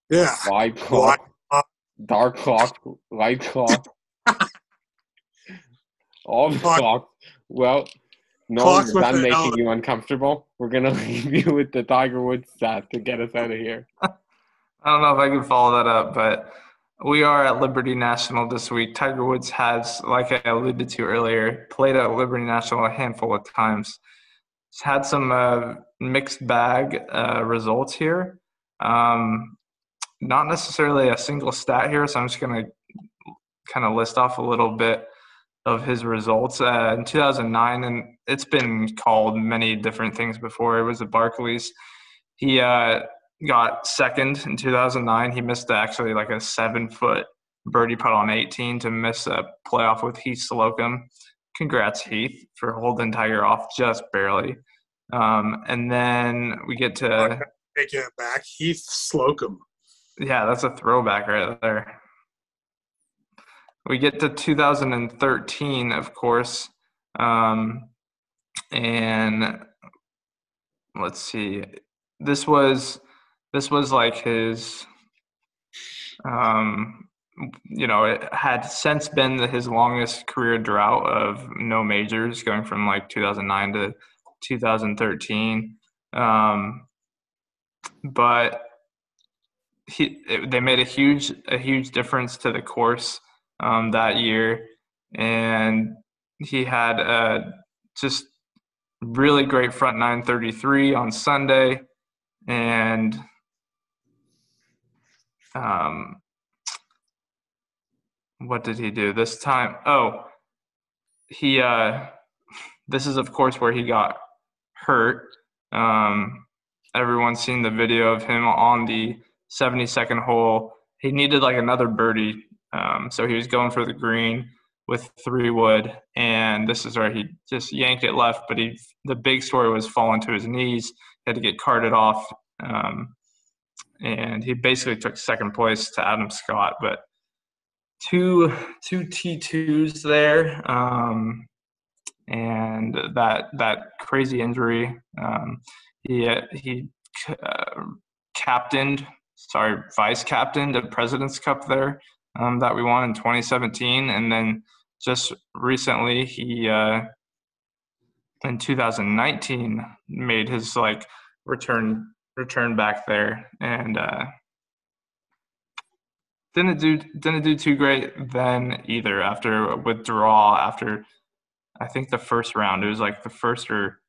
Yeah. Wide clock, clock. dark clock, light clock. All the clock. clocks. Well, no, Clocks done making you uncomfortable. We're gonna leave you with the Tiger Woods stat to get us out of here. I don't know if I can follow that up, but we are at Liberty National this week. Tiger Woods has, like I alluded to earlier, played at Liberty National a handful of times. Had some uh, mixed bag uh, results here. Um, not necessarily a single stat here, so I'm just going to kind of list off a little bit of his results. Uh, in 2009, and it's been called many different things before, it was at Barclays. He uh, got second in 2009. He missed actually like a seven foot birdie putt on 18 to miss a playoff with Heath Slocum. Congrats, Heath, for holding Tiger off just barely. Um, and then we get to taking it back. Heath Slocum. Yeah, that's a throwback right there. We get to 2013, of course, um, and let's see. This was this was like his um, you know it had since been his longest career drought of no majors going from like 2009 to 2013 um, but he it, they made a huge a huge difference to the course um, that year. And he had a just really great front 933 on sunday. And um, what did he do this time? Oh, he. Uh, this is of course where he got hurt. Um, everyone's seen the video of him on the 72nd hole. He needed like another birdie, um, so he was going for the green with three wood, and this is where he just yanked it left. But he, the big story was falling to his knees. He had to get carted off. Um, and he basically took second place to Adam Scott. But two two T twos there, um, and that that crazy injury. Um, he he uh, captained, sorry, vice captained the President's Cup there um, that we won in 2017, and then just recently he uh, in 2019 made his like return return back there and uh, didn't do didn't do too great then either after withdrawal after I think the first round it was like the first or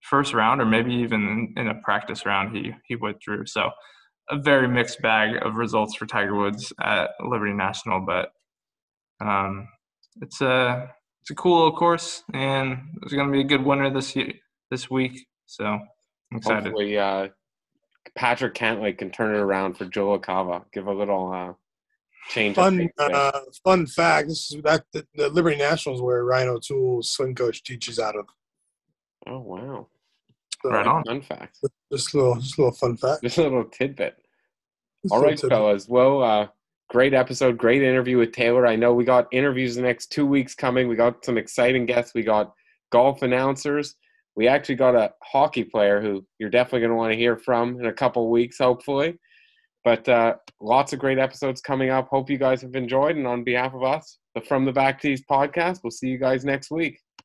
first round or maybe even in a practice round he he withdrew so a very mixed bag of results for Tiger Woods at Liberty National but um, it's a it's a cool little course and it's going to be a good winner this year this week so I'm excited. Hopefully, uh, Patrick Cantlay can turn it around for Joe LaCava. Give a little uh, change. Fun, uh, fun fact: This is that the, the Liberty Nationals where Ryann O'Toole's swing coach teaches out of. Oh wow! So, right on. Fun fact. Just a little, just a little fun fact. Just a little tidbit. Just All right, tidbit. fellas. Well, uh, great episode, great interview with Taylor. I know we got interviews the next two weeks coming. We got some exciting guests. We got golf announcers we actually got a hockey player who you're definitely going to want to hear from in a couple weeks, hopefully. But uh, lots of great episodes coming up. Hope you guys have enjoyed. And on behalf of us, the From the Back Tees podcast, we'll see you guys next week.